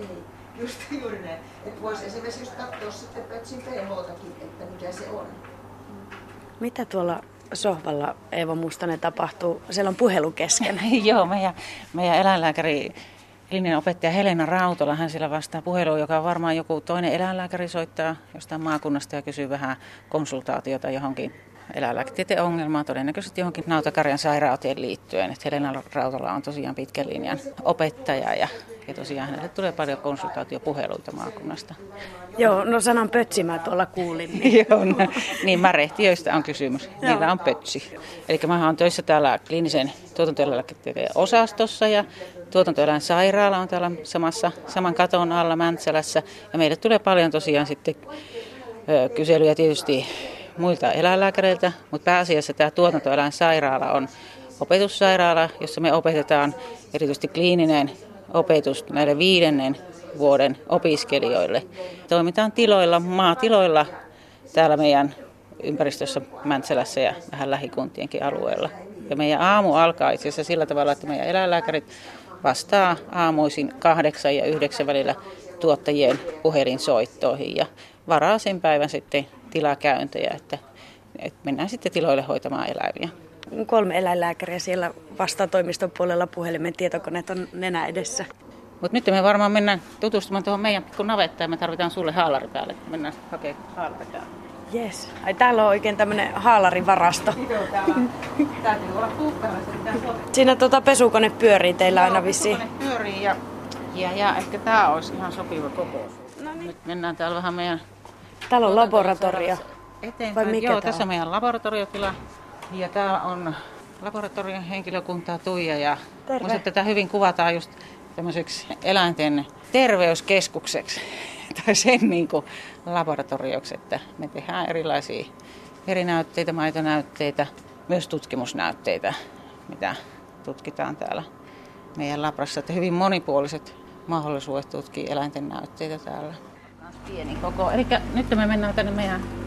Ei, just juuri näin. Että voisi esimerkiksi just katsoa sitten Pötsin ph että mikä se on. Mitä tuolla sohvalla Eeva Mustonen tapahtuu? Siellä on puhelu kesken. Joo, meidän, meidän eläinlääkäri Linjan opettaja Helena Rautola, hän siellä vastaa puheluun, joka on varmaan joku toinen eläinlääkäri soittaa jostain maakunnasta ja kysyy vähän konsultaatiota johonkin eläinlääketieteen ongelmaa, todennäköisesti johonkin nautakarjan sairauteen liittyen. Että Helena Rautola on tosiaan pitkän linjan opettaja ja, ja tosiaan hänelle tulee paljon konsultaatiopuheluita maakunnasta. Joo, no sanan pötsi mä tuolla kuulin. Niin. Joo, no, niin märehtiöistä on kysymys. Niillä on pötsi. Eli mä oon töissä täällä kliinisen tuotantoeläinlääketieteen osastossa ja tuotantoeläinsairaala on täällä samassa, saman katon alla Mäntsälässä. Ja meille tulee paljon tosiaan sitten ö, kyselyjä tietysti muilta eläinlääkäreiltä, mutta pääasiassa tämä tuotantoeläinsairaala on opetussairaala, jossa me opetetaan erityisesti kliininen opetus näille viidennen vuoden opiskelijoille. Toimitaan tiloilla, maatiloilla täällä meidän ympäristössä Mäntsälässä ja vähän lähikuntienkin alueella. Ja meidän aamu alkaa itse asiassa sillä tavalla, että meidän eläinlääkärit vastaa aamuisin kahdeksan ja yhdeksän välillä tuottajien puhelinsoittoihin ja varaa sen päivän sitten tilakäyntejä, että, että mennään sitten tiloille hoitamaan eläimiä. Kolme eläinlääkäriä siellä vastatoimiston puolella puhelimen tietokoneet on nenä edessä. Mutta nyt me varmaan mennään tutustumaan tuohon meidän pikku navettaan. Me tarvitaan sulle haalari päälle. Mennään hakemaan haalari päälle. Yes. Ai täällä on oikein tämmönen haalarivarasto. Täytyy olla Siinä tota pesukone pyörii teillä aina vissiin. pyörii ja, ja, ja ehkä tää olisi ihan sopiva kokous. No niin. Nyt mennään täällä vähän meidän... Täällä on laboratorio. Eteenpäin. Vai mikä Joo, tää tässä on? meidän laboratoriotila. Ja täällä on laboratorion henkilökuntaa Tuija. Ja Terve. musta tätä hyvin kuvataan just tämmöiseksi eläinten terveyskeskukseksi. tai sen niin kuin laboratorioksi, että me tehdään erilaisia verinäytteitä, maitonäytteitä, myös tutkimusnäytteitä, mitä tutkitaan täällä meidän labrassa. Että hyvin monipuoliset mahdollisuudet tutkia eläinten näytteitä täällä. Pieni koko. Eli nyt me mennään tänne meidän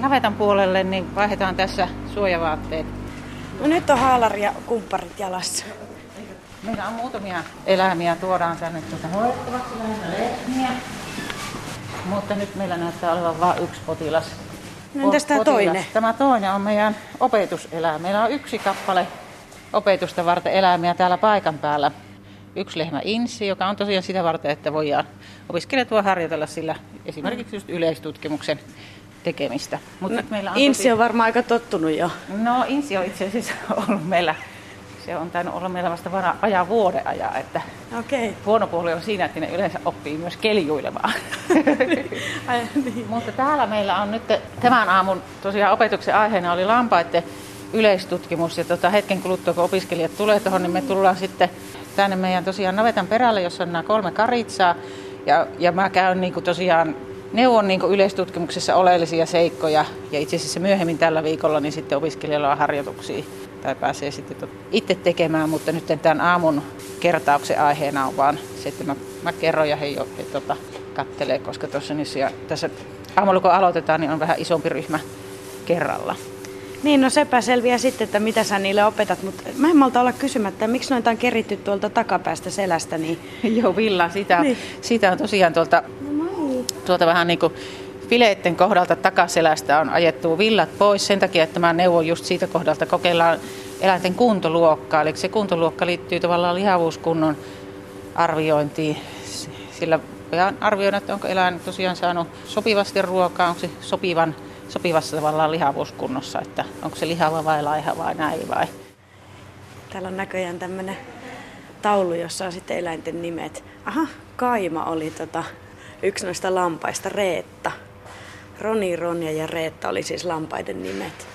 navetan puolelle, niin vaihdetaan tässä suojavaatteet. No nyt on haalari ja kumpparit jalassa. Meillä on muutamia eläimiä, tuodaan tänne tuota hoidettavaksi lähinnä lehmiä. Mutta nyt meillä näyttää olevan vain yksi potilas. No entäs Potilas. toinen? Tämä toinen on meidän opetuseläin. Meillä on yksi kappale opetusta varten eläimiä täällä paikan päällä. Yksi lehmä insi, joka on tosiaan sitä varten, että voidaan opiskelijat voi harjoitella sillä esimerkiksi just yleistutkimuksen tekemistä. Mutta nyt meillä on Insi on varmaan aika tottunut jo. No Insi on itse asiassa ollut meillä, se on tainnut olla meillä vasta vana, vajaa vuoden ajan, että. Okay. huono puoli on siinä, että ne yleensä oppii myös keljuilemaan. Ai, niin. Mutta täällä meillä on nyt tämän aamun tosiaan opetuksen aiheena oli lampaiden yleistutkimus. Ja tota, hetken kuluttua, kun opiskelijat tulee tuohon, niin me tullaan sitten tänne meidän tosiaan navetan perälle, jossa on nämä kolme karitsaa. Ja, ja mä käyn niin kuin tosiaan neuvon niin kuin yleistutkimuksessa oleellisia seikkoja. Ja itse asiassa myöhemmin tällä viikolla niin sitten opiskelijalla on harjoituksia tai pääsee sitten itse tekemään, mutta nyt tämän aamun kertauksen aiheena on vaan se, että mä, mä kerron ja he, jo, he tota, kattelee, koska tuossa niissä ja tässä aamulla kun aloitetaan, niin on vähän isompi ryhmä kerralla. Niin, no sepä selviää sitten, että mitä sä niille opetat, mutta mä en malta olla kysymättä, miksi noita on keritty tuolta takapäästä selästä, niin Joo, Villa, sitä, Niin. niin. sitä on tosiaan tuolta, tuolta vähän niin kuin fileitten kohdalta takaselästä on ajettu villat pois sen takia, että mä neuvon just siitä kohdalta kokeillaan eläinten kuntoluokkaa. Eli se kuntoluokka liittyy tavallaan lihavuuskunnon arviointiin. Sillä voidaan arvioida, että onko eläin tosiaan saanut sopivasti ruokaa, onko se sopivan, sopivassa tavallaan lihavuuskunnossa, että onko se lihava vai laiha vai näin vai. täällä on näköjään tämmönen taulu, jossa on sitten eläinten nimet. Aha, Kaima oli tota, yksi noista lampaista, Reetta. Roni, Ronja ja Reetta oli siis lampaiden nimet.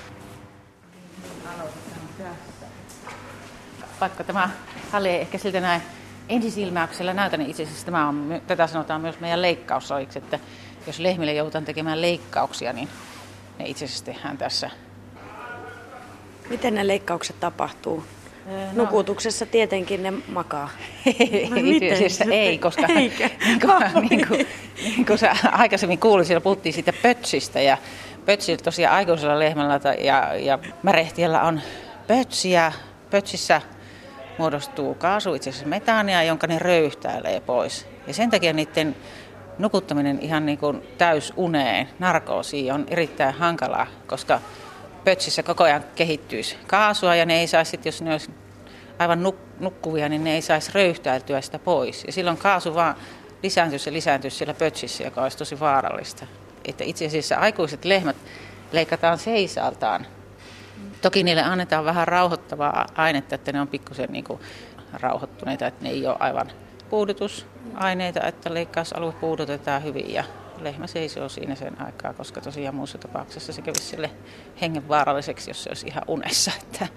vaikka tämä hali ei ehkä siltä näin ensisilmäyksellä näytä, niin itse asiassa tämä on, tätä sanotaan myös meidän leikkaussaliksi, että jos lehmille joudutaan tekemään leikkauksia, niin ne itse asiassa tehdään tässä. Miten ne leikkaukset tapahtuu? No- Nukutuksessa tietenkin ne makaa. No Itse miten se- ei, koska Eikä? niin kuin, niin kuin, niin kuin sä aikaisemmin kuulin, siellä puhuttiin siitä pötsistä ja pötsiltä tosiaan aikuisella lehmällä ja, ja märehtijällä on pötsiä, pötsissä muodostuu kaasu itse asiassa metaania, jonka ne röyhtäilee pois. Ja sen takia niiden nukuttaminen ihan niin kuin täysuneen, narkoosiin on erittäin hankalaa, koska pötsissä koko ajan kehittyisi kaasua ja ne ei saisi, jos ne olisi aivan nuk- nukkuvia, niin ne ei saisi röyhtäytyä sitä pois. Ja silloin kaasu vaan lisääntyisi ja lisääntyisi siellä pötsissä, joka olisi tosi vaarallista. Että itse asiassa aikuiset lehmät leikataan seisaltaan. Toki niille annetaan vähän rauhoittavaa ainetta, että ne on pikkusen niin rauhoittuneita, että ne ei ole aivan puudutusaineita, että leikkausalue puudutetaan hyvin ja lehmä seisoo siinä sen aikaa, koska tosiaan muussa tapauksessa se kävisi sille hengenvaaralliseksi, jos se olisi ihan unessa. Että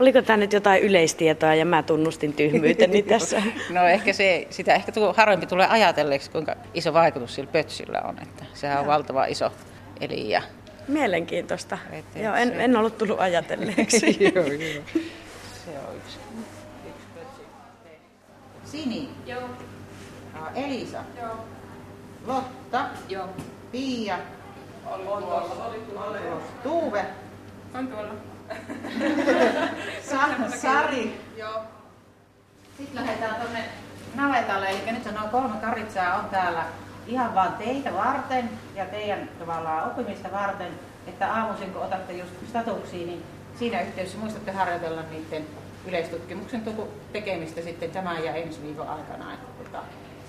Oliko tämä nyt jotain yleistietoa ja mä tunnustin tyhmyyteni tässä? No ehkä se, sitä ehkä tuo, harvempi tulee ajatelleeksi, kuinka iso vaikutus sillä pötsillä on. Että sehän on valtava iso eli ja Mielenkiintoista. Et, et joo, en, en ollut tullut ajatelleeksi. joo, joo. Se on yksi. Sini. Joo. Elisa. Joo. Lotta. Joo. Pia. On tuolla. Tuuve. On tuolla. Sa- Sari. Joo. Sitten lähdetään tuonne navetalle, eli nyt on noin kolme karitsaa on täällä ihan vaan teitä varten ja teidän tavallaan oppimista varten, että aamuisin kun otatte just statuksia, niin siinä yhteydessä muistatte harjoitella niiden yleistutkimuksen tekemistä sitten tämän ja ensi viikon aikana. Että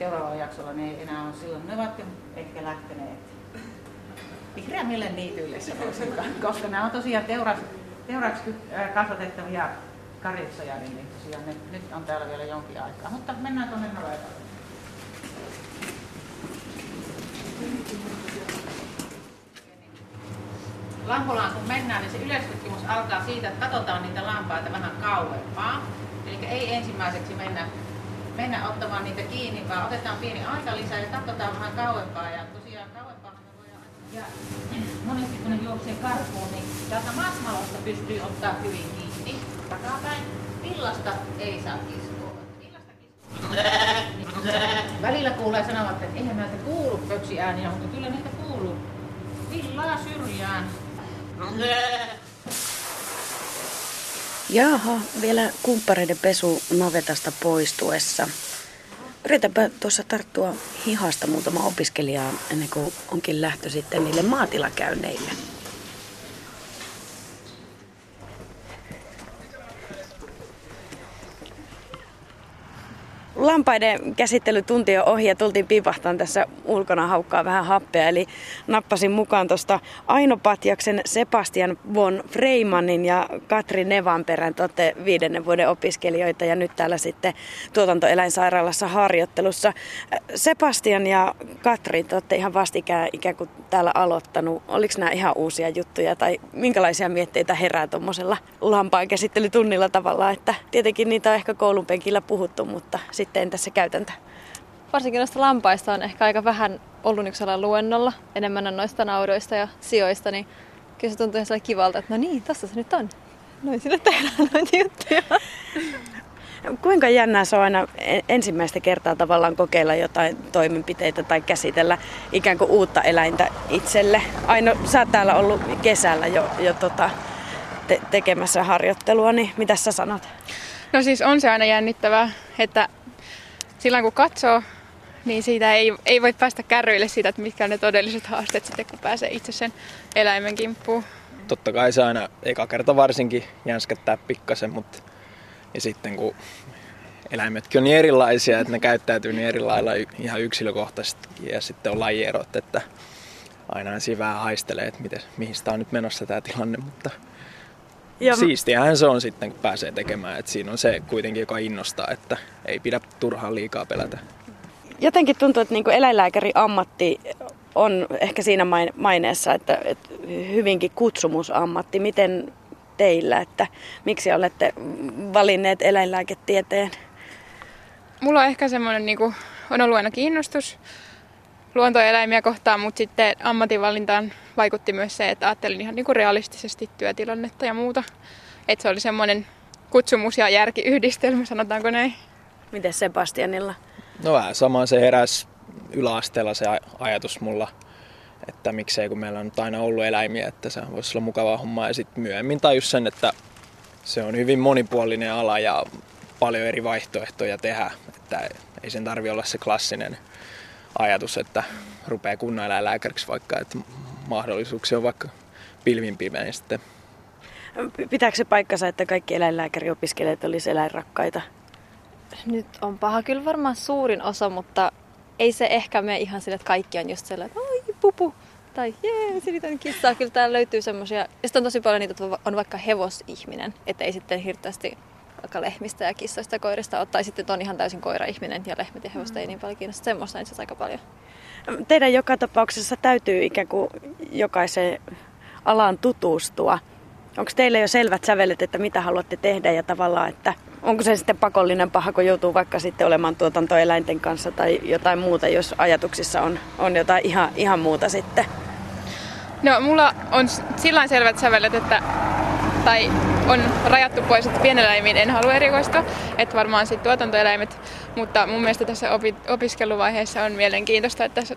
seuraavalla jaksolla ne ei enää ole silloin, ne ovat ehkä lähteneet vihreämmille niityille sanoisinkaan, koska nämä on tosiaan teuraksi kasvatettavia karitsoja, niin tosiaan ne, nyt on täällä vielä jonkin aikaa. Mutta mennään tuonne navetalle. Lampolaan kun mennään, niin se yleistutkimus alkaa siitä, että katsotaan niitä lampaita vähän kauempaa. Eli ei ensimmäiseksi mennä, mennä ottamaan niitä kiinni, vaan otetaan pieni aika lisää ja katsotaan vähän kauempaa. Ja tosiaan kauempaa me voidaan... Ja monesti kun ne juoksee karkuun, niin täältä masmalosta pystyy ottaa hyvin kiinni takapäin. Villasta ei saa kiskoa. Kiskoa. Välillä kuulee sanovat, että eihän näitä kuulu pöksiääniä, mutta kyllä niitä kuuluu. Villaa syrjään. Jaha, vielä kumppareiden pesu navetasta poistuessa. Yritäpä tuossa tarttua hihasta muutama opiskelijaa ennen kuin onkin lähtö sitten niille maatilakäynneille. Lampaiden käsittelytunti on ohi ja tultiin piipahtaan tässä ulkona haukkaa vähän happea. Eli nappasin mukaan tuosta Aino Patjaksen, Sebastian von Freimanin ja Katri Nevanperän, te olette viidennen vuoden opiskelijoita ja nyt täällä sitten tuotantoeläinsairaalassa harjoittelussa. Sebastian ja Katri, te olette ihan vastikään ikään kuin täällä aloittanut. Oliko nämä ihan uusia juttuja tai minkälaisia mietteitä herää tuommoisella lampaan käsittelytunnilla tavallaan, että tietenkin niitä on ehkä koulun penkillä puhuttu, mutta sitten entä se käytäntö? Varsinkin noista lampaista on ehkä aika vähän ollut yksellä luennolla, enemmän on noista naudoista ja sijoista, niin kyllä se tuntuu ihan kivalta, että no niin, tässä se nyt on. Noin sille tehdään noita juttuja. Kuinka jännää se on aina ensimmäistä kertaa tavallaan kokeilla jotain toimenpiteitä tai käsitellä ikään kuin uutta eläintä itselle? Aino, sä oot täällä ollut kesällä jo, jo tota, te- tekemässä harjoittelua, niin mitä sä sanot? No siis on se aina jännittävää, että silloin kun katsoo, niin siitä ei, ei voi päästä kärryille siitä, että mitkä on ne todelliset haasteet sitten, kun pääsee itse sen eläimen kimppuun. Totta kai se aina eka kerta varsinkin jänskättää pikkasen, mutta ja sitten kun eläimetkin on niin erilaisia, että ne käyttäytyy niin eri lailla ihan yksilökohtaisesti ja sitten on lajierot, että aina siinä vähän haistelee, että miten, mihin sitä on nyt menossa tämä tilanne, mutta ja siistiähän se on sitten, kun pääsee tekemään. että siinä on se kuitenkin, joka innostaa, että ei pidä turhaan liikaa pelätä. Jotenkin tuntuu, että niin kuin eläinlääkäri ammatti on ehkä siinä maineessa, että, että hyvinkin kutsumusammatti. Miten teillä, että miksi olette valinneet eläinlääketieteen? Mulla on ehkä semmoinen, niin kuin, on ollut aina kiinnostus luontoeläimiä kohtaan, mutta sitten ammatinvalintaan vaikutti myös se, että ajattelin ihan niin kuin realistisesti työtilannetta ja muuta. Että se oli semmoinen kutsumus- ja järkiyhdistelmä, sanotaanko näin. Miten Sebastianilla? No vähän sama se heräsi yläasteella se ajatus mulla, että miksei kun meillä on nyt aina ollut eläimiä, että se voisi olla mukava homma. Ja sitten myöhemmin tajus sen, että se on hyvin monipuolinen ala ja paljon eri vaihtoehtoja tehdä. Että ei sen tarvi olla se klassinen ajatus, että rupeaa kunnaneläinlääkäriksi vaikka, että mahdollisuuksia on vaikka pilvin pimein sitten. Pitääkö se paikkansa, että kaikki eläinlääkäriopiskelijat olisivat eläinrakkaita? Nyt on paha kyllä varmaan suurin osa, mutta ei se ehkä mene ihan sille, että kaikki on just sellainen, että oi pupu, tai jee, silitän kissaa. Kyllä täällä löytyy semmoisia, ja sitten on tosi paljon niitä, että on vaikka hevosihminen, että ei sitten hirveästi vaikka lehmistä ja kissoista ja koirista ole, tai sitten on ihan täysin koira-ihminen ja lehmät ja hevosta ei niin paljon kiinnosta. Semmoista on itse aika paljon. Teidän joka tapauksessa täytyy ikään kuin jokaisen alaan tutustua. Onko teille jo selvät sävelet, että mitä haluatte tehdä ja tavallaan, että onko se sitten pakollinen paha, kun joutuu vaikka sitten olemaan tuotantoeläinten kanssa tai jotain muuta, jos ajatuksissa on, on jotain ihan, ihan muuta sitten? No mulla on sillä selvät sävelet, että tai on rajattu pois, että pieneläimiin en halua erikoistua, että varmaan sitten tuotantoeläimet, mutta mun mielestä tässä opi- opiskeluvaiheessa on mielenkiintoista, että tässä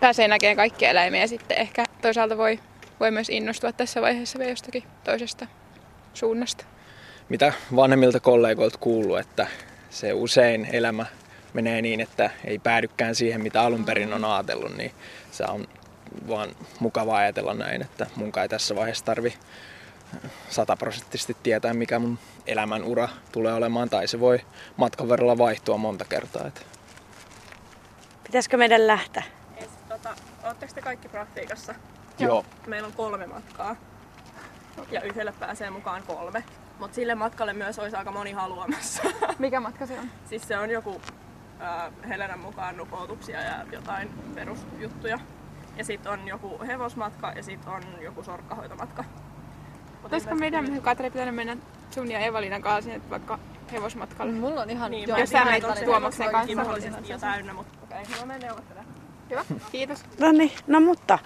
pääsee näkemään kaikkia eläimiä ja sitten ehkä toisaalta voi, voi myös innostua tässä vaiheessa vielä jostakin toisesta suunnasta. Mitä vanhemmilta kollegoilta kuuluu, että se usein elämä menee niin, että ei päädykään siihen, mitä alun perin on ajatellut, niin se on vaan mukava ajatella näin, että mun kai tässä vaiheessa tarvi sataprosenttisesti tietää, mikä mun elämän ura tulee olemaan, tai se voi matkan verralla vaihtua monta kertaa. Että. Pitäisikö meidän lähteä? Tota, Oletteko te kaikki praktiikassa? Joo. Meillä on kolme matkaa ja yhdelle pääsee mukaan kolme. Mutta sille matkalle myös olisi aika moni haluamassa. Mikä matka se on? siis se on joku äh, Helenan mukaan nupoutuksia ja jotain perusjuttuja. Ja sitten on joku hevosmatka ja sitten on joku sorkkahoitomatka. Olisiko meidän Katri pitänyt mennä sun ja Evalinan kanssa sinne vaikka hevosmatkalle? Mulla on ihan... Niin, Jos mä sä en menet Tuomaksen kanssa. mahdollisesti jo täynnä, mutta okei, okay, no me neuvottelemaan. Hyvä, kiitos. No niin, no mutta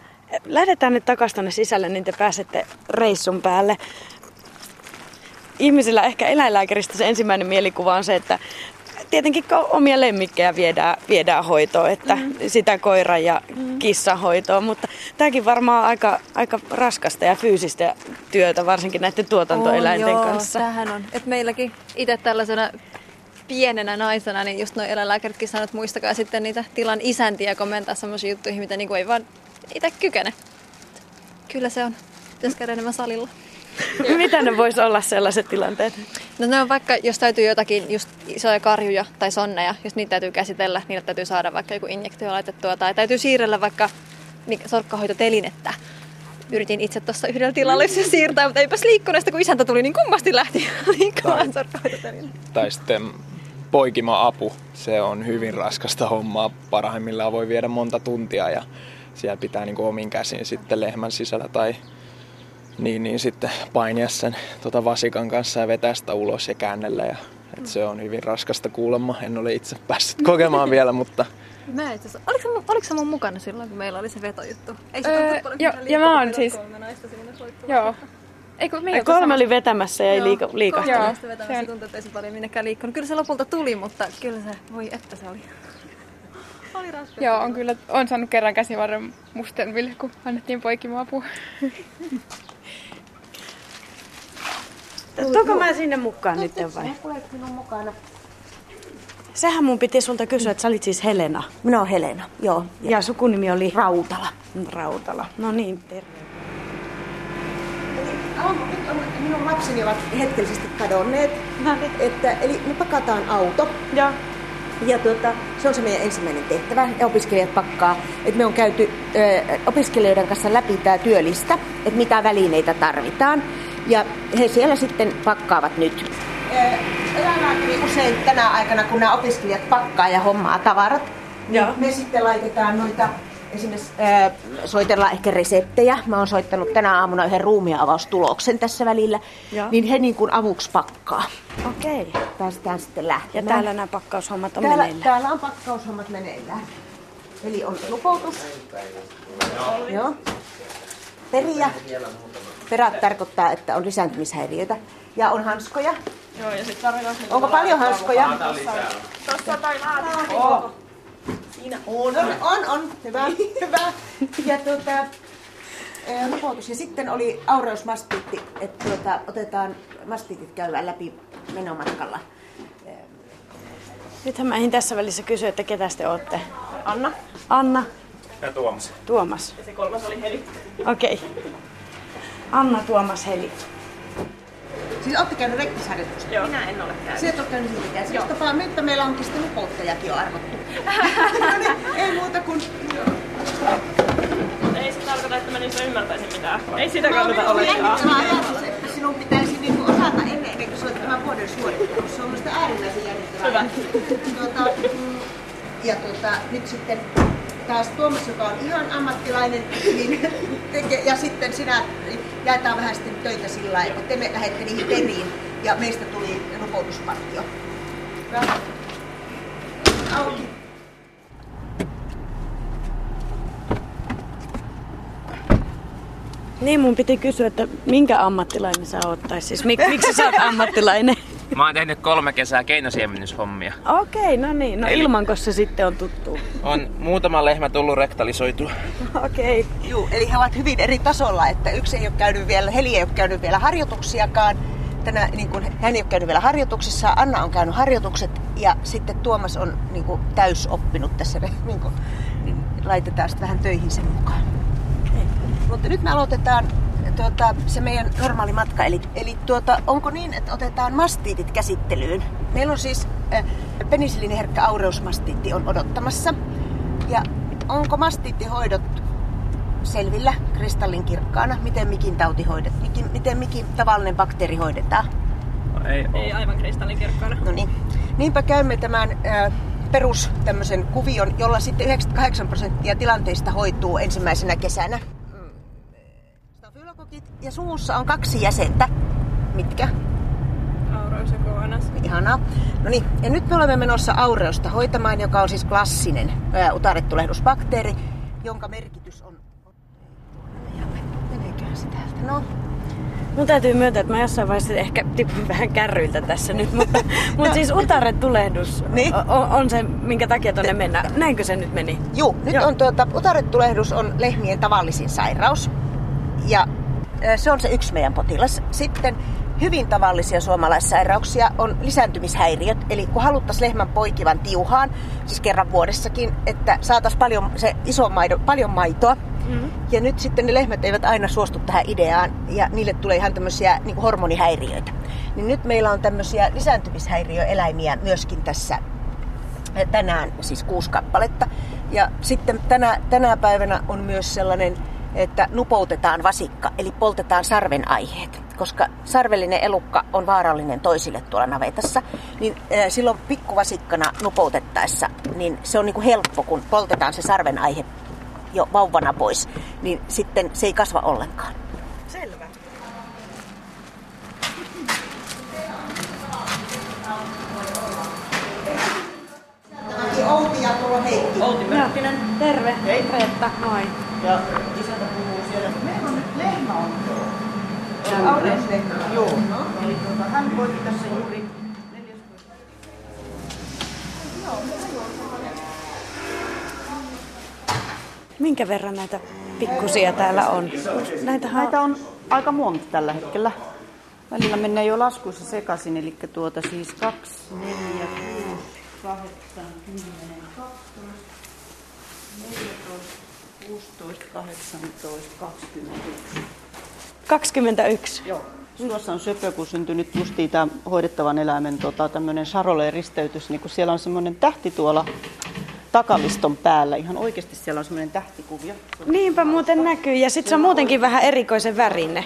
lähdetään nyt takaisin tonne sisälle, niin te pääsette reissun päälle. Ihmisillä ehkä eläinlääkäristä se ensimmäinen mielikuva on se, että tietenkin omia lemmikkejä viedään, viedään hoitoon, että mm. sitä koira ja mm. kissan hoitoon, mutta tämäkin varmaan aika, aika raskasta ja fyysistä työtä, varsinkin näiden tuotantoeläinten kanssa. Joo, tämähän on. Et meilläkin itse tällaisena pienenä naisena, niin just nuo eläinlääkäritkin sanoo, että muistakaa sitten niitä tilan isäntiä komentaa semmoisia juttuja, mitä niinku ei vaan itse kykene. Kyllä se on. Pitäisi käydä enemmän salilla. Mitä ne voisi olla sellaiset tilanteet? No ne on vaikka, jos täytyy jotakin just isoja karjuja tai sonneja, jos niitä täytyy käsitellä, niille täytyy saada vaikka joku injektio laitettua tai täytyy siirrellä vaikka sorkkahoitotelinettä. Yritin itse tuossa yhdellä tilalla se siirtää, mutta eipäs liikkuneesta, kun isäntä tuli, niin kummasti lähti liikkumaan sorkkahoitotelinä. Tai sitten poikima apu. Se on hyvin raskasta hommaa. Parhaimmillaan voi viedä monta tuntia ja siellä pitää niin omin käsin sitten lehmän sisällä tai niin, niin sitten painia sen tota vasikan kanssa ja vetää sitä ulos ja käännellä. Ja, et se on hyvin raskasta kuulemma. En ole itse päässyt kokemaan vielä, mutta Mä itse asiassa, oliko, sä- oliko sä mun mukana silloin, kun meillä oli se vetojuttu? Ei Öö, tuntunut paljon, joo, kun ja mä oon siis- kolme naista siinä. Joo. Eikö me Ai, kolme oli vetämässä ja ei liika, Kolme liikahtanut. naista vetämässä, tuntui, että ei se paljon minnekään liikkunut. Kyllä se lopulta tuli, mutta kyllä se, voi että se oli. Oli raskasta. Joo, on kyllä, on saanut kerran käsivarren mustelmille, kun annettiin poikima apua. Tuonko mä sinne mukaan nyt vai? minun mukana. Sehän mun piti sulta kysyä, että sä olit siis Helena. Minä olen Helena, joo. Ja sukunimi oli Rautala. Rautala. No niin, terve. Nyt on, minun lapseni ovat hetkellisesti kadonneet. No niin. Että, eli me pakataan auto. Joo. Ja tuota, se on se meidän ensimmäinen tehtävä ja opiskelijat pakkaa. Et me on käyty ö, opiskelijoiden kanssa läpi tämä työlistä, että mitä välineitä tarvitaan. Ja he siellä sitten pakkaavat nyt. Eläinlääkäri usein tänä aikana, kun nämä opiskelijat pakkaa ja hommaa tavarat, niin Joo. me sitten laitetaan noita, esimerkiksi soitellaan ehkä reseptejä. Mä oon soittanut tänä aamuna yhden ruumiavaustuloksen tässä välillä. Joo. Niin he niin kuin avuksi pakkaa. Okei. Päästään sitten Ja lähtemään. täällä nämä pakkaushommat on Täällä, meneillään. täällä on pakkaushommat meneillään. Eli on lupoutus. Joo. Periä. Perät tarkoittaa, että on lisääntymishäiriöitä. Ja on hanskoja. Joo, ja sitten tarvitaan Onko paljon hanskoja? Tuossa tai laatikko. Siinä on. On, on. Hyvä, hyvä. Ja tuota, eh, lupoutus. Ja sitten oli aureusmastiitti, että tuota, otetaan mastiitit käydään läpi menomatkalla. Nythän mä ehdin tässä välissä kysyä, että ketä te ootte. Anna. Anna. Ja Tuomas. Tuomas. Ja se kolmas oli Heli. Okei. Okay. Anna, Tuomas, Heli. Siis olette käynyt rektisharjoituksessa? Joo. Minä en ole käynyt. Et ole käynyt siltikään. Siis tapaa, nyt meillä onkin sitten lupouttajakin jo arvottu. no niin, ei muuta kuin... Ei se tarkoita, että mä niistä ymmärtäisin mitään. Ei sitä Mä kannata olettaa. että sinun pitäisi niinku osata ennen, ennen kuin sä olet tämän vuoden suorittanut. Se on minusta äärimmäisen jännittävää. Tuota, mm, ja tuota, nyt sitten taas Tuomas, joka on ihan ammattilainen, niin tekee, ja sitten sinä jaetaan vähän sitten töitä sillä lailla, että te me lähette niihin teriin ja meistä tuli nupoutuspartio. Hyvä. Auki. Niin, mun piti kysyä, että minkä ammattilainen sä oot, tai siis mik, miksi sä oot ammattilainen? Mä oon tehnyt kolme kesää keinosiemennyshommia. Okei, no niin. No ilmanko se sitten on tuttu? On muutama lehmä tullut rektalisoitua. Okei. Juu, eli he ovat hyvin eri tasolla, että yksi ei ole käynyt vielä, Heli ei ole käynyt vielä harjoituksiakaan. Tänä, niin kuin, hän ei ole käynyt vielä harjoituksissa, Anna on käynyt harjoitukset ja sitten Tuomas on niin kuin, täysoppinut tässä. Niin kuin, niin laitetaan sitten vähän töihin sen mukaan. Mutta nyt me aloitetaan tuota, se meidän normaali matka. Eli, eli tuota, onko niin, että otetaan mastiitit käsittelyyn? Meillä on siis äh, penisiliiniherkkä aureusmastiitti on odottamassa. Ja onko mastiittihoidot selvillä kristallin kirkkaana? Miten mikin tauti hoidet? Mikin, miten mikin tavallinen bakteeri hoidetaan? Ei Ei aivan kristallinkirkkaana. No niin. Niinpä käymme tämän äh, perus tämmöisen kuvion, jolla sitten 98 prosenttia tilanteista hoituu ensimmäisenä kesänä. Ja suussa on kaksi jäsentä. Mitkä? Aureus ja KNS. Ihanaa. No niin, ja nyt me olemme menossa aureusta hoitamaan, joka on siis klassinen ää, utarettulehdusbakteeri, jonka merkitys on... Meneeköhän se täältä? No, Mun täytyy myöntää, että mä jossain vaiheessa ehkä tipun vähän kärryiltä tässä nyt, mutta, mutta siis utaretulehdus Niin. on, on se, minkä takia tonne mennään. Näinkö se nyt meni? Juu, nyt Joo. on tuota, utarettulehdus on lehmien tavallisin sairaus. Ja se on se yksi meidän potilas. Sitten hyvin tavallisia suomalaissairauksia on lisääntymishäiriöt. Eli kun haluttaisiin lehmän poikivan tiuhaan, siis kerran vuodessakin, että saataisiin paljon, se iso maido, paljon maitoa. Mm-hmm. Ja nyt sitten ne lehmät eivät aina suostu tähän ideaan ja niille tulee ihan tämmöisiä niin hormonihäiriöitä. Niin nyt meillä on tämmöisiä lisääntymishäiriöeläimiä myöskin tässä tänään siis kuusi kappaletta. Ja sitten tänä, tänä päivänä on myös sellainen, että nupoutetaan vasikka, eli poltetaan sarven aiheet. Koska sarvellinen elukka on vaarallinen toisille tuolla navetassa, niin silloin pikkuvasikkana nupoutettaessa, niin se on niinku helppo, kun poltetaan se sarven aihe jo vauvana pois, niin sitten se ei kasva ollenkaan. Selvä. Outi ja tuolla on Heikki. Outi Mörttinen. Terve. Hei. Reetta, moi. Ja isäntä puhuu siellä. Meillä on nyt lehmä on tuo. Aureuslehmä. Joo. Eli tuota, hän poiki tässä juuri 14. Minkä verran näitä pikkusia täällä on? Näitä Näitä on aika monta tällä hetkellä. Välillä menee jo laskuissa sekaisin, eli tuota siis 2, 4, 6, 8, 10, 12, 14, 16, 18, 21. 21. Joo. Tuossa on söpö, kun syntyi nyt justiin tämä hoidettavan eläimen tota, tämmöinen Charolais-risteytys, niin kun siellä on semmoinen tähti tuolla takaliston päällä. Ihan oikeasti siellä on semmoinen tähtikuvio. Niinpä muuten näkyy. Ja sitten se on muutenkin vähän erikoisen värinen.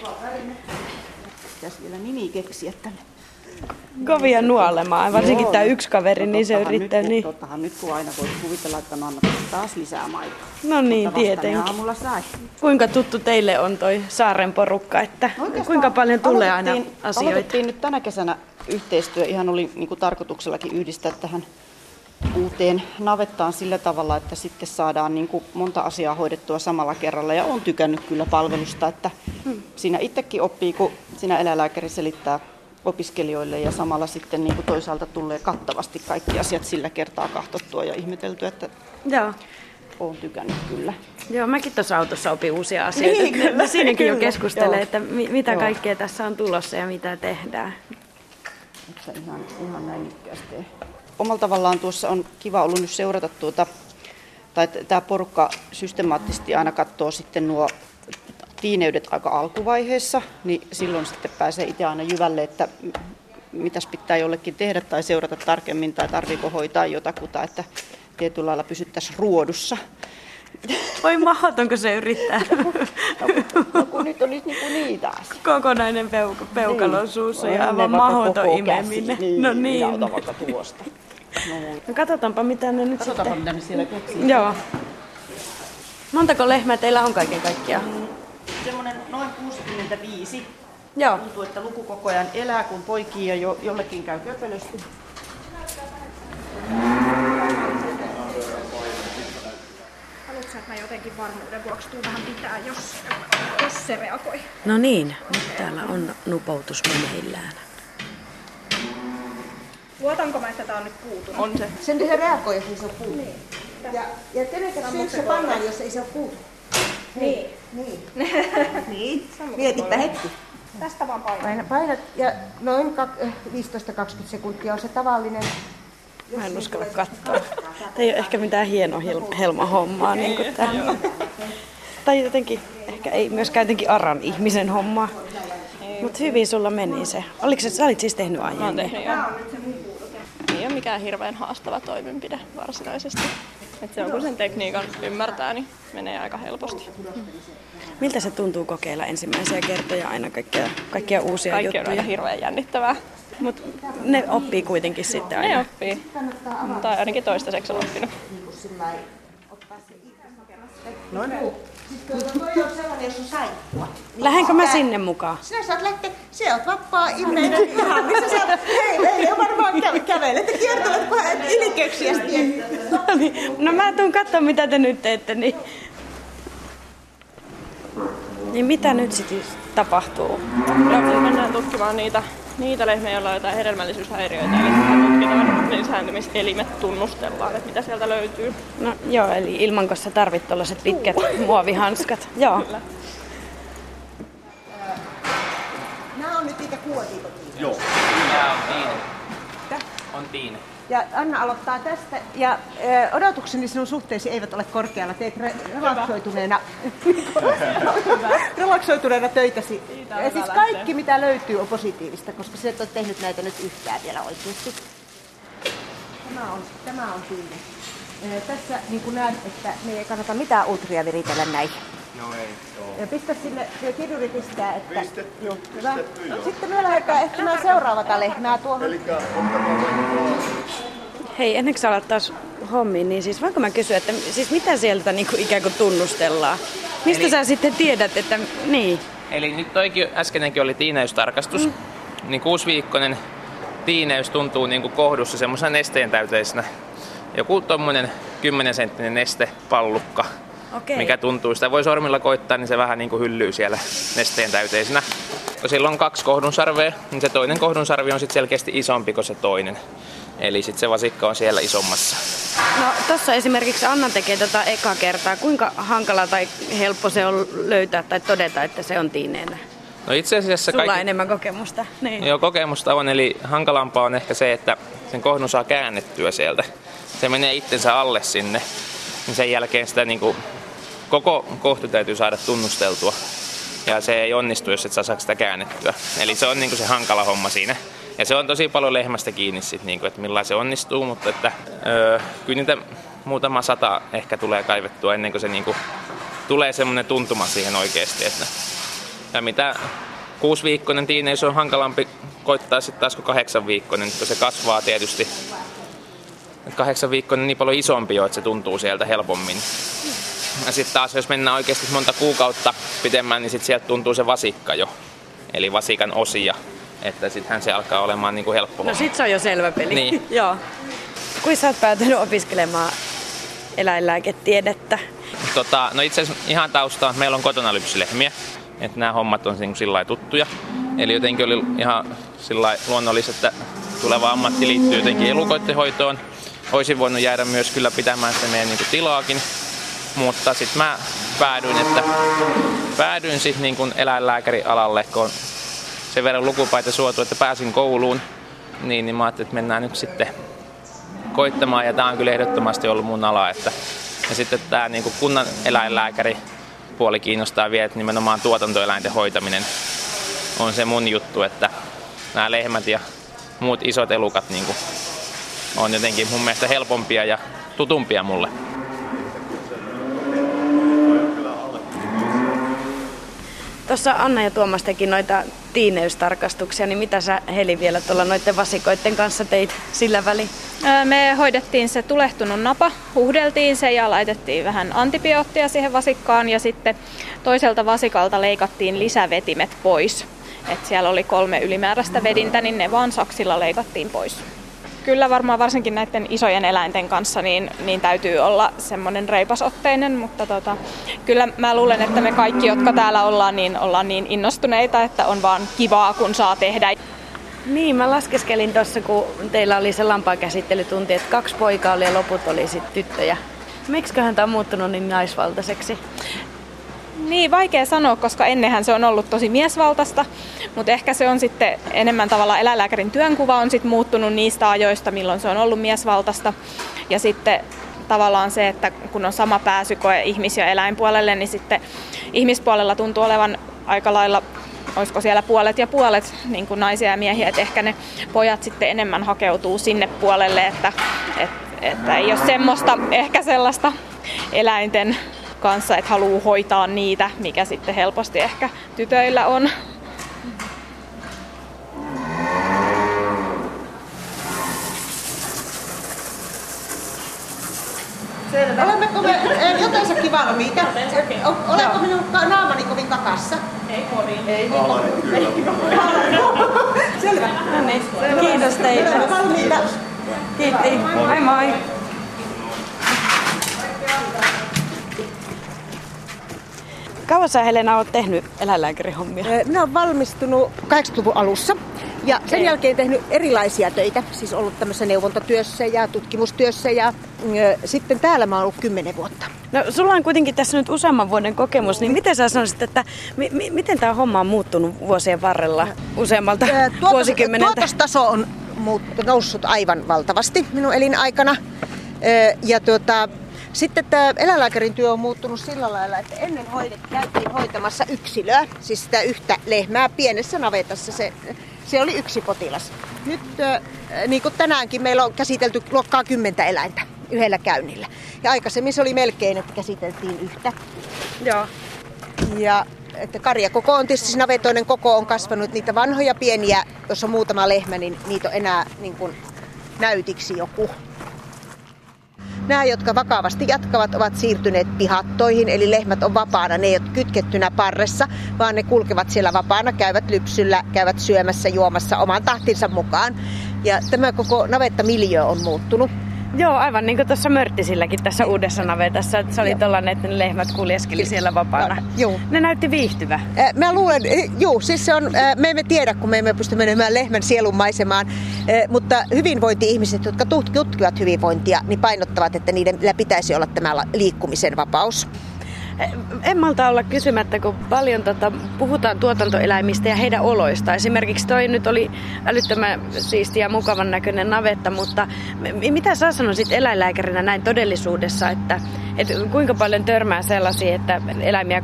Pitäisi vielä nimi keksiä tänne. Kovia nuolemaan. Varsinkin tämä yksi kaveri, niin se yrittää nyt, niin. Tottahan nyt kun aina voit kuvitella, että no annat taas lisää maitoa. No niin, Mutta tietenkin. aamulla sai. Kuinka tuttu teille on toi saaren porukka, että Oikeastaan kuinka paljon tulee aina asioita? Aloitettiin nyt tänä kesänä yhteistyö. Ihan oli niin kuin tarkoituksellakin yhdistää tähän uuteen navettaan sillä tavalla, että sitten saadaan niin kuin monta asiaa hoidettua samalla kerralla. Ja on tykännyt kyllä palvelusta, että Hmm. siinä itsekin oppii, kun sinä eläinlääkäri selittää opiskelijoille ja samalla sitten niin kuin toisaalta tulee kattavasti kaikki asiat sillä kertaa kahtottua ja ihmeteltyä, että Joo. olen tykännyt kyllä. Joo, mäkin tuossa autossa opin uusia asioita. Niin, kyllä, Me Siinäkin jo kyllä, keskustelee, joo. että mi- mitä Joo. kaikkea tässä on tulossa ja mitä tehdään. Että ihan, ihan näin omalla tavallaan tuossa on kiva ollut nyt seurata tuota, tai tämä porukka systemaattisesti aina katsoo sitten nuo tiineydet aika alkuvaiheessa, niin silloin sitten pääsee itse aina jyvälle, että mitäs pitää jollekin tehdä tai seurata tarkemmin tai tarviiko hoitaa jotakuta, että tietyllä lailla pysyttäisiin ruodussa. Voi mahdotonko se yrittää? No kun nyt olisi niin kuin niitä asioita. Kokonainen peuka, peukalo niin. suussa ja No, aivan ennen vaikka mahdoton imeminen. käsi. No Ja niin. ota vaikka tuosta. No katsotaanpa mitä ne nyt Katsotaanpa sitten... mitä ne siellä keksii. Joo. Montako lehmää teillä on kaiken kaikkiaan? Semmoinen noin 65. Joo. Tuntuu, että luku koko ajan elää, kun poikii ja jo, jollekin käy köpelösti. Haluatko että mä jotenkin varmuuden vuoksi tuun vähän pitää, jos, jos se reagoi? No niin, nyt täällä on nupoutus meneillään. Luotanko mä, että tää on nyt puutunut? On se. Sen se reagoi, jos ei se ole puutu. Ja, ja kenenkään syykö se pannaan, jos ei se ole puutu? Niin. Niin. niin. Mietipä hetki. Tästä vaan. Painat, painat ja noin kak- 15-20 sekuntia on se tavallinen. Mä en uskalla katsoa. Tämä ei ole ehkä mitään hienoa hel- helmahommaa. Niin kuin tää. Tai jotenkin, ehkä ei myöskään jotenkin aran ihmisen hommaa. Mutta hyvin sulla meni se. Oliko se, sä olit siis tehnyt Mä oon aiemmin? tehnyt jo. Ei ole mikään hirveän haastava toimenpide varsinaisesti. Et se on kun sen tekniikan ymmärtää, niin menee aika helposti. Miltä se tuntuu kokeilla ensimmäisiä kertoja aina kaikkia, kaikkia uusia Kaikki on juttuja? aina hirveän jännittävää. Mutta ne oppii kuitenkin sitten Ne aina. oppii. Tai ainakin toistaiseksi on oppinut. No niin. On saippua. Lähdenkö mä sinne mukaan? Sinä saat lähteä, se oot vapaa ihminen ihan, missä sä saat, hei, ei ole varmaan kä- kävelet ja kiertelet kun ilkeyksiä No niin, no mä tuun katsoa mitä te nyt teette. Niin, niin mitä nyt sitten tapahtuu? No, me mennään tutkimaan niitä, niitä lehmiä, joilla on jotain hedelmällisyyshäiriöitä. Eli tutkitaan lisääntymiselimet, tunnustellaan, että mitä sieltä löytyy. No joo, eli ilman sä tarvit tällaiset pitkät muovihanskat. Joo. Kyllä. Nämä on nyt niitä kuotiikotia. Joo. Tämä on tiine. On tiine. Ja Anna aloittaa tästä. Ja ö, odotukseni sinun suhteesi eivät ole korkealla. Teet re- relaksoituneena, relaksoituneena töitäsi. Siitä Ja siis lähteä. kaikki mitä löytyy on positiivista, koska sä et ole tehnyt näitä nyt yhtään vielä oikeasti. Tämä on, tämä on siinä. Ö, Tässä niin kuin näet, että me ei kannata mitään ultria viritellä näihin. No ei, joo. Ja pistä sille, se kirjuri pistää, että... Pistetty, joo, hyvä. Sitten me lähdetään etsimään seuraavata lehmää tuohon. Hei, ennen kuin sä alat taas hommiin, niin siis voinko mä kysyä, että siis mitä sieltä niin kuin ikään kuin tunnustellaan? Mistä Eli- sä sitten tiedät, että niin? Eli nyt toikin äskenenkin oli tiineystarkastus. Niin kuusiviikkoinen tiineys tuntuu niin kuin kohdussa semmoisena nesteen täyteisenä. Joku tommonen 10 senttinen nestepallukka, Okei. mikä tuntuu. Sitä voi sormilla koittaa, niin se vähän niin kuin hyllyy siellä nesteen täyteisenä. Kun sillä on kaksi kohdunsarvea, niin se toinen kohdunsarvi on sitten selkeästi isompi kuin se toinen. Eli sitten se vasikka on siellä isommassa. No tuossa esimerkiksi Anna tekee tätä eka kertaa. Kuinka hankala tai helppo se on löytää tai todeta, että se on tiineenä? No itse asiassa Sulla kaikki... enemmän kokemusta. Niin. Joo, kokemusta on, eli hankalampaa on ehkä se, että sen kohdun saa käännettyä sieltä. Se menee itsensä alle sinne, niin sen jälkeen sitä niin kuin, koko kohtu täytyy saada tunnusteltua. Ja se ei onnistu, jos et saa sitä käännettyä. Eli se on niin kuin se hankala homma siinä. Ja se on tosi paljon lehmästä kiinni, sit, niin kuin, että millä se onnistuu, mutta että, öö, kyllä niitä muutama sata ehkä tulee kaivettua ennen kuin se niin kuin, tulee semmoinen tuntuma siihen oikeasti. Että, ja mitä kuusiviikkoinen tiineys on hankalampi koittaa sitten taas kuin kahdeksan viikkoinen, että se kasvaa tietysti. Et kahdeksan viikkoinen on niin paljon isompi jo, että se tuntuu sieltä helpommin. Ja sitten taas jos mennään oikeasti monta kuukautta pidemmän, niin sitten sieltä tuntuu se vasikka jo. Eli vasikan osia. Että sittenhän se alkaa olemaan niin kuin helppo No sit se on jo selvä peli. Niin. Joo. Kuinka sä oot päätynyt opiskelemaan eläinlääketiedettä? Tota, no itse asiassa ihan tausta on, että meillä on kotona lypsylehmiä. Että nämä hommat on niin sillä tuttuja. Eli jotenkin oli ihan sillä luonnollista, että tuleva ammatti liittyy jotenkin elukoiden hoitoon. Olisin voinut jäädä myös kyllä pitämään sitä meidän niin kuin tilaakin. Mutta sitten mä päädyin, että päädyin sitten niin kuin eläinlääkärialalle, kun on sen verran lukupaita suotu, että pääsin kouluun. Niin, niin mä ajattelin, että mennään nyt sitten koittamaan ja tämä on kyllä ehdottomasti ollut mun ala. Että, ja sitten tämä niin kunnan eläinlääkäri puoli kiinnostaa vielä, että nimenomaan tuotantoeläinten hoitaminen on se mun juttu, että nämä lehmät ja muut isot elukat niin kuin, on jotenkin mun mielestä helpompia ja tutumpia mulle. Tuossa Anna ja Tuomas teki noita tiineystarkastuksia, niin mitä sä Heli vielä tuolla noiden vasikoiden kanssa teit sillä väliin? Me hoidettiin se tulehtunut napa, huhdeltiin se ja laitettiin vähän antibioottia siihen vasikkaan ja sitten toiselta vasikalta leikattiin lisävetimet pois. Et siellä oli kolme ylimääräistä vedintä, niin ne vaan saksilla leikattiin pois. Kyllä varmaan varsinkin näiden isojen eläinten kanssa niin, niin täytyy olla semmoinen reipasotteinen, mutta tota, kyllä mä luulen, että me kaikki, jotka täällä ollaan, niin ollaan niin innostuneita, että on vaan kivaa, kun saa tehdä. Niin, mä laskeskelin tuossa, kun teillä oli se lampaakäsittelytunti, että kaksi poikaa oli ja loput oli sitten tyttöjä. Miksiköhän tämä on muuttunut niin naisvaltaiseksi? Niin, vaikea sanoa, koska ennenhän se on ollut tosi miesvaltaista, mutta ehkä se on sitten enemmän tavalla eläinlääkärin työnkuva on sitten muuttunut niistä ajoista, milloin se on ollut miesvaltaista. Ja sitten tavallaan se, että kun on sama pääsykoe ihmis- ja eläinpuolelle, niin sitten ihmispuolella tuntuu olevan aika lailla olisiko siellä puolet ja puolet niin kuin naisia ja miehiä, että ehkä ne pojat sitten enemmän hakeutuu sinne puolelle, että, että, että ei ole semmoista ehkä sellaista eläinten kanssa, että haluaa hoitaa niitä, mikä sitten helposti ehkä tytöillä on. Selvä. Olemmeko me eh, jotensakin valmiita? Oletko minun naamani kovin kakassa? Ei kovin. Ei niin kovin. Selvä. No niin, kiitos teille. Olemme valmiita. Kiitti. Moi moi. Kauan sä Helena oot tehnyt eläinlääkärihommia? Minä olen valmistunut 80-luvun alussa ja sen Okei. jälkeen tehnyt erilaisia töitä. Siis ollut tämmöisessä neuvontatyössä ja tutkimustyössä ja ö, sitten täällä mä oon ollut 10 vuotta. No sulla on kuitenkin tässä nyt useamman vuoden kokemus, niin miten sä sanoisit, että mi- mi- miten tämä homma on muuttunut vuosien varrella useammalta Ö, tuotos- vuosikymmeneltä? Tuotostaso on muut, noussut aivan valtavasti minun elinaikana. Ö, Ja tuota, sitten tämä eläinlääkärin työ on muuttunut sillä lailla, että ennen hoidet, käytiin hoitamassa yksilöä, siis sitä yhtä lehmää pienessä navetassa. Se, se oli yksi potilas. Nyt niin kuin tänäänkin meillä on käsitelty luokkaa kymmentä eläintä yhdellä käynnillä. Ja aikaisemmin se oli melkein, että käsiteltiin yhtä. Joo. Ja että karjakoko on tietysti siis navetoinen koko on kasvanut. Niitä vanhoja pieniä, jos on muutama lehmä, niin niitä on enää niin kuin näytiksi joku. Nämä, jotka vakavasti jatkavat, ovat siirtyneet pihattoihin, eli lehmät on vapaana. Ne ei ole kytkettynä parressa, vaan ne kulkevat siellä vapaana, käyvät lypsyllä, käyvät syömässä, juomassa oman tahtinsa mukaan. Ja tämä koko navettamiljö on muuttunut. Joo, aivan niin kuin tuossa Mörttisilläkin tässä uudessa navetassa, että se oli tollainen, että ne lehmät kuljeskeli siellä vapaana. Joo. Ne näytti viihtyvä. Äh, Mä luulen, eh, juu, siis se on, äh, me emme tiedä, kun me emme pysty menemään lehmän sielun maisemaan, äh, mutta hyvinvointi-ihmiset, jotka tut- tutkivat hyvinvointia, niin painottavat, että niiden pitäisi olla tämä liikkumisen vapaus. En malta olla kysymättä, kun paljon tota, puhutaan tuotantoeläimistä ja heidän oloista. Esimerkiksi toi nyt oli älyttömän siisti ja mukavan näköinen navetta, mutta mitä sä sanoisit eläinlääkärinä näin todellisuudessa, että, että kuinka paljon törmää sellaisia, että eläimiä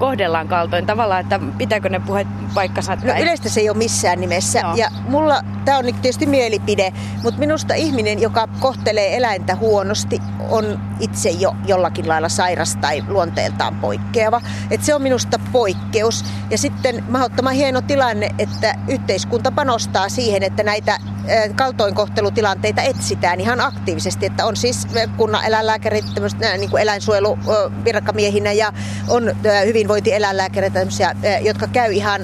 kohdellaan kaltoin tavallaan, että pitääkö ne puheet paikkansa? No yleistä se ei ole missään nimessä. Joo. Ja mulla, tämä on nyt tietysti mielipide, mutta minusta ihminen, joka kohtelee eläintä huonosti, on itse jo jollakin lailla sairas tai luonteeltaan poikkeava. Et se on minusta poikkeus. Ja sitten mahdottoman hieno tilanne, että yhteiskunta panostaa siihen, että näitä kaltoinkohtelutilanteita etsitään ihan aktiivisesti. Että on siis kunnan eläinlääkärit, niin kuin eläinsuojeluvirkamiehinä ja on eh, hyvinvointieläinlääkäreitä, jotka käy ihan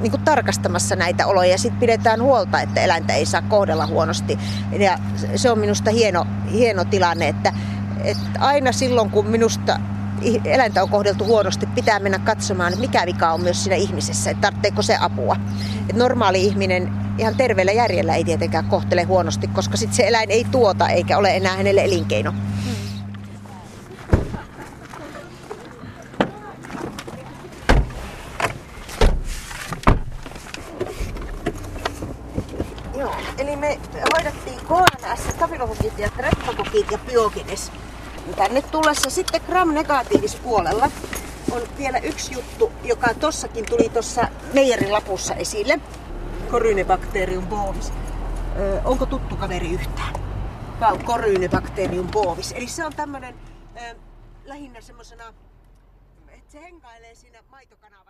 niin kuin tarkastamassa näitä oloja. Ja sitten pidetään huolta, että eläintä ei saa kohdella huonosti. Ja se on minusta hieno, hieno tilanne, että, että aina silloin, kun minusta eläintä on kohdeltu huonosti, pitää mennä katsomaan, että mikä vika on myös siinä ihmisessä, että tarvitseeko se apua. Et normaali ihminen ihan terveellä järjellä ei tietenkään kohtele huonosti, koska sitten se eläin ei tuota eikä ole enää hänelle elinkeino. Joo, eli me hoidettiin Stafilokokit ja streptokokit ja biogenes. Tänne tullessa sitten gram-negatiivispuolella on vielä yksi juttu, joka tossakin tuli tuossa meijerin lapussa esille. Corynebacterium bovis. Onko tuttu kaveri yhtään? Corynebacterium bovis. Eli se on tämmönen ö, lähinnä semmosena, että se henkailee siinä maitokanavassa.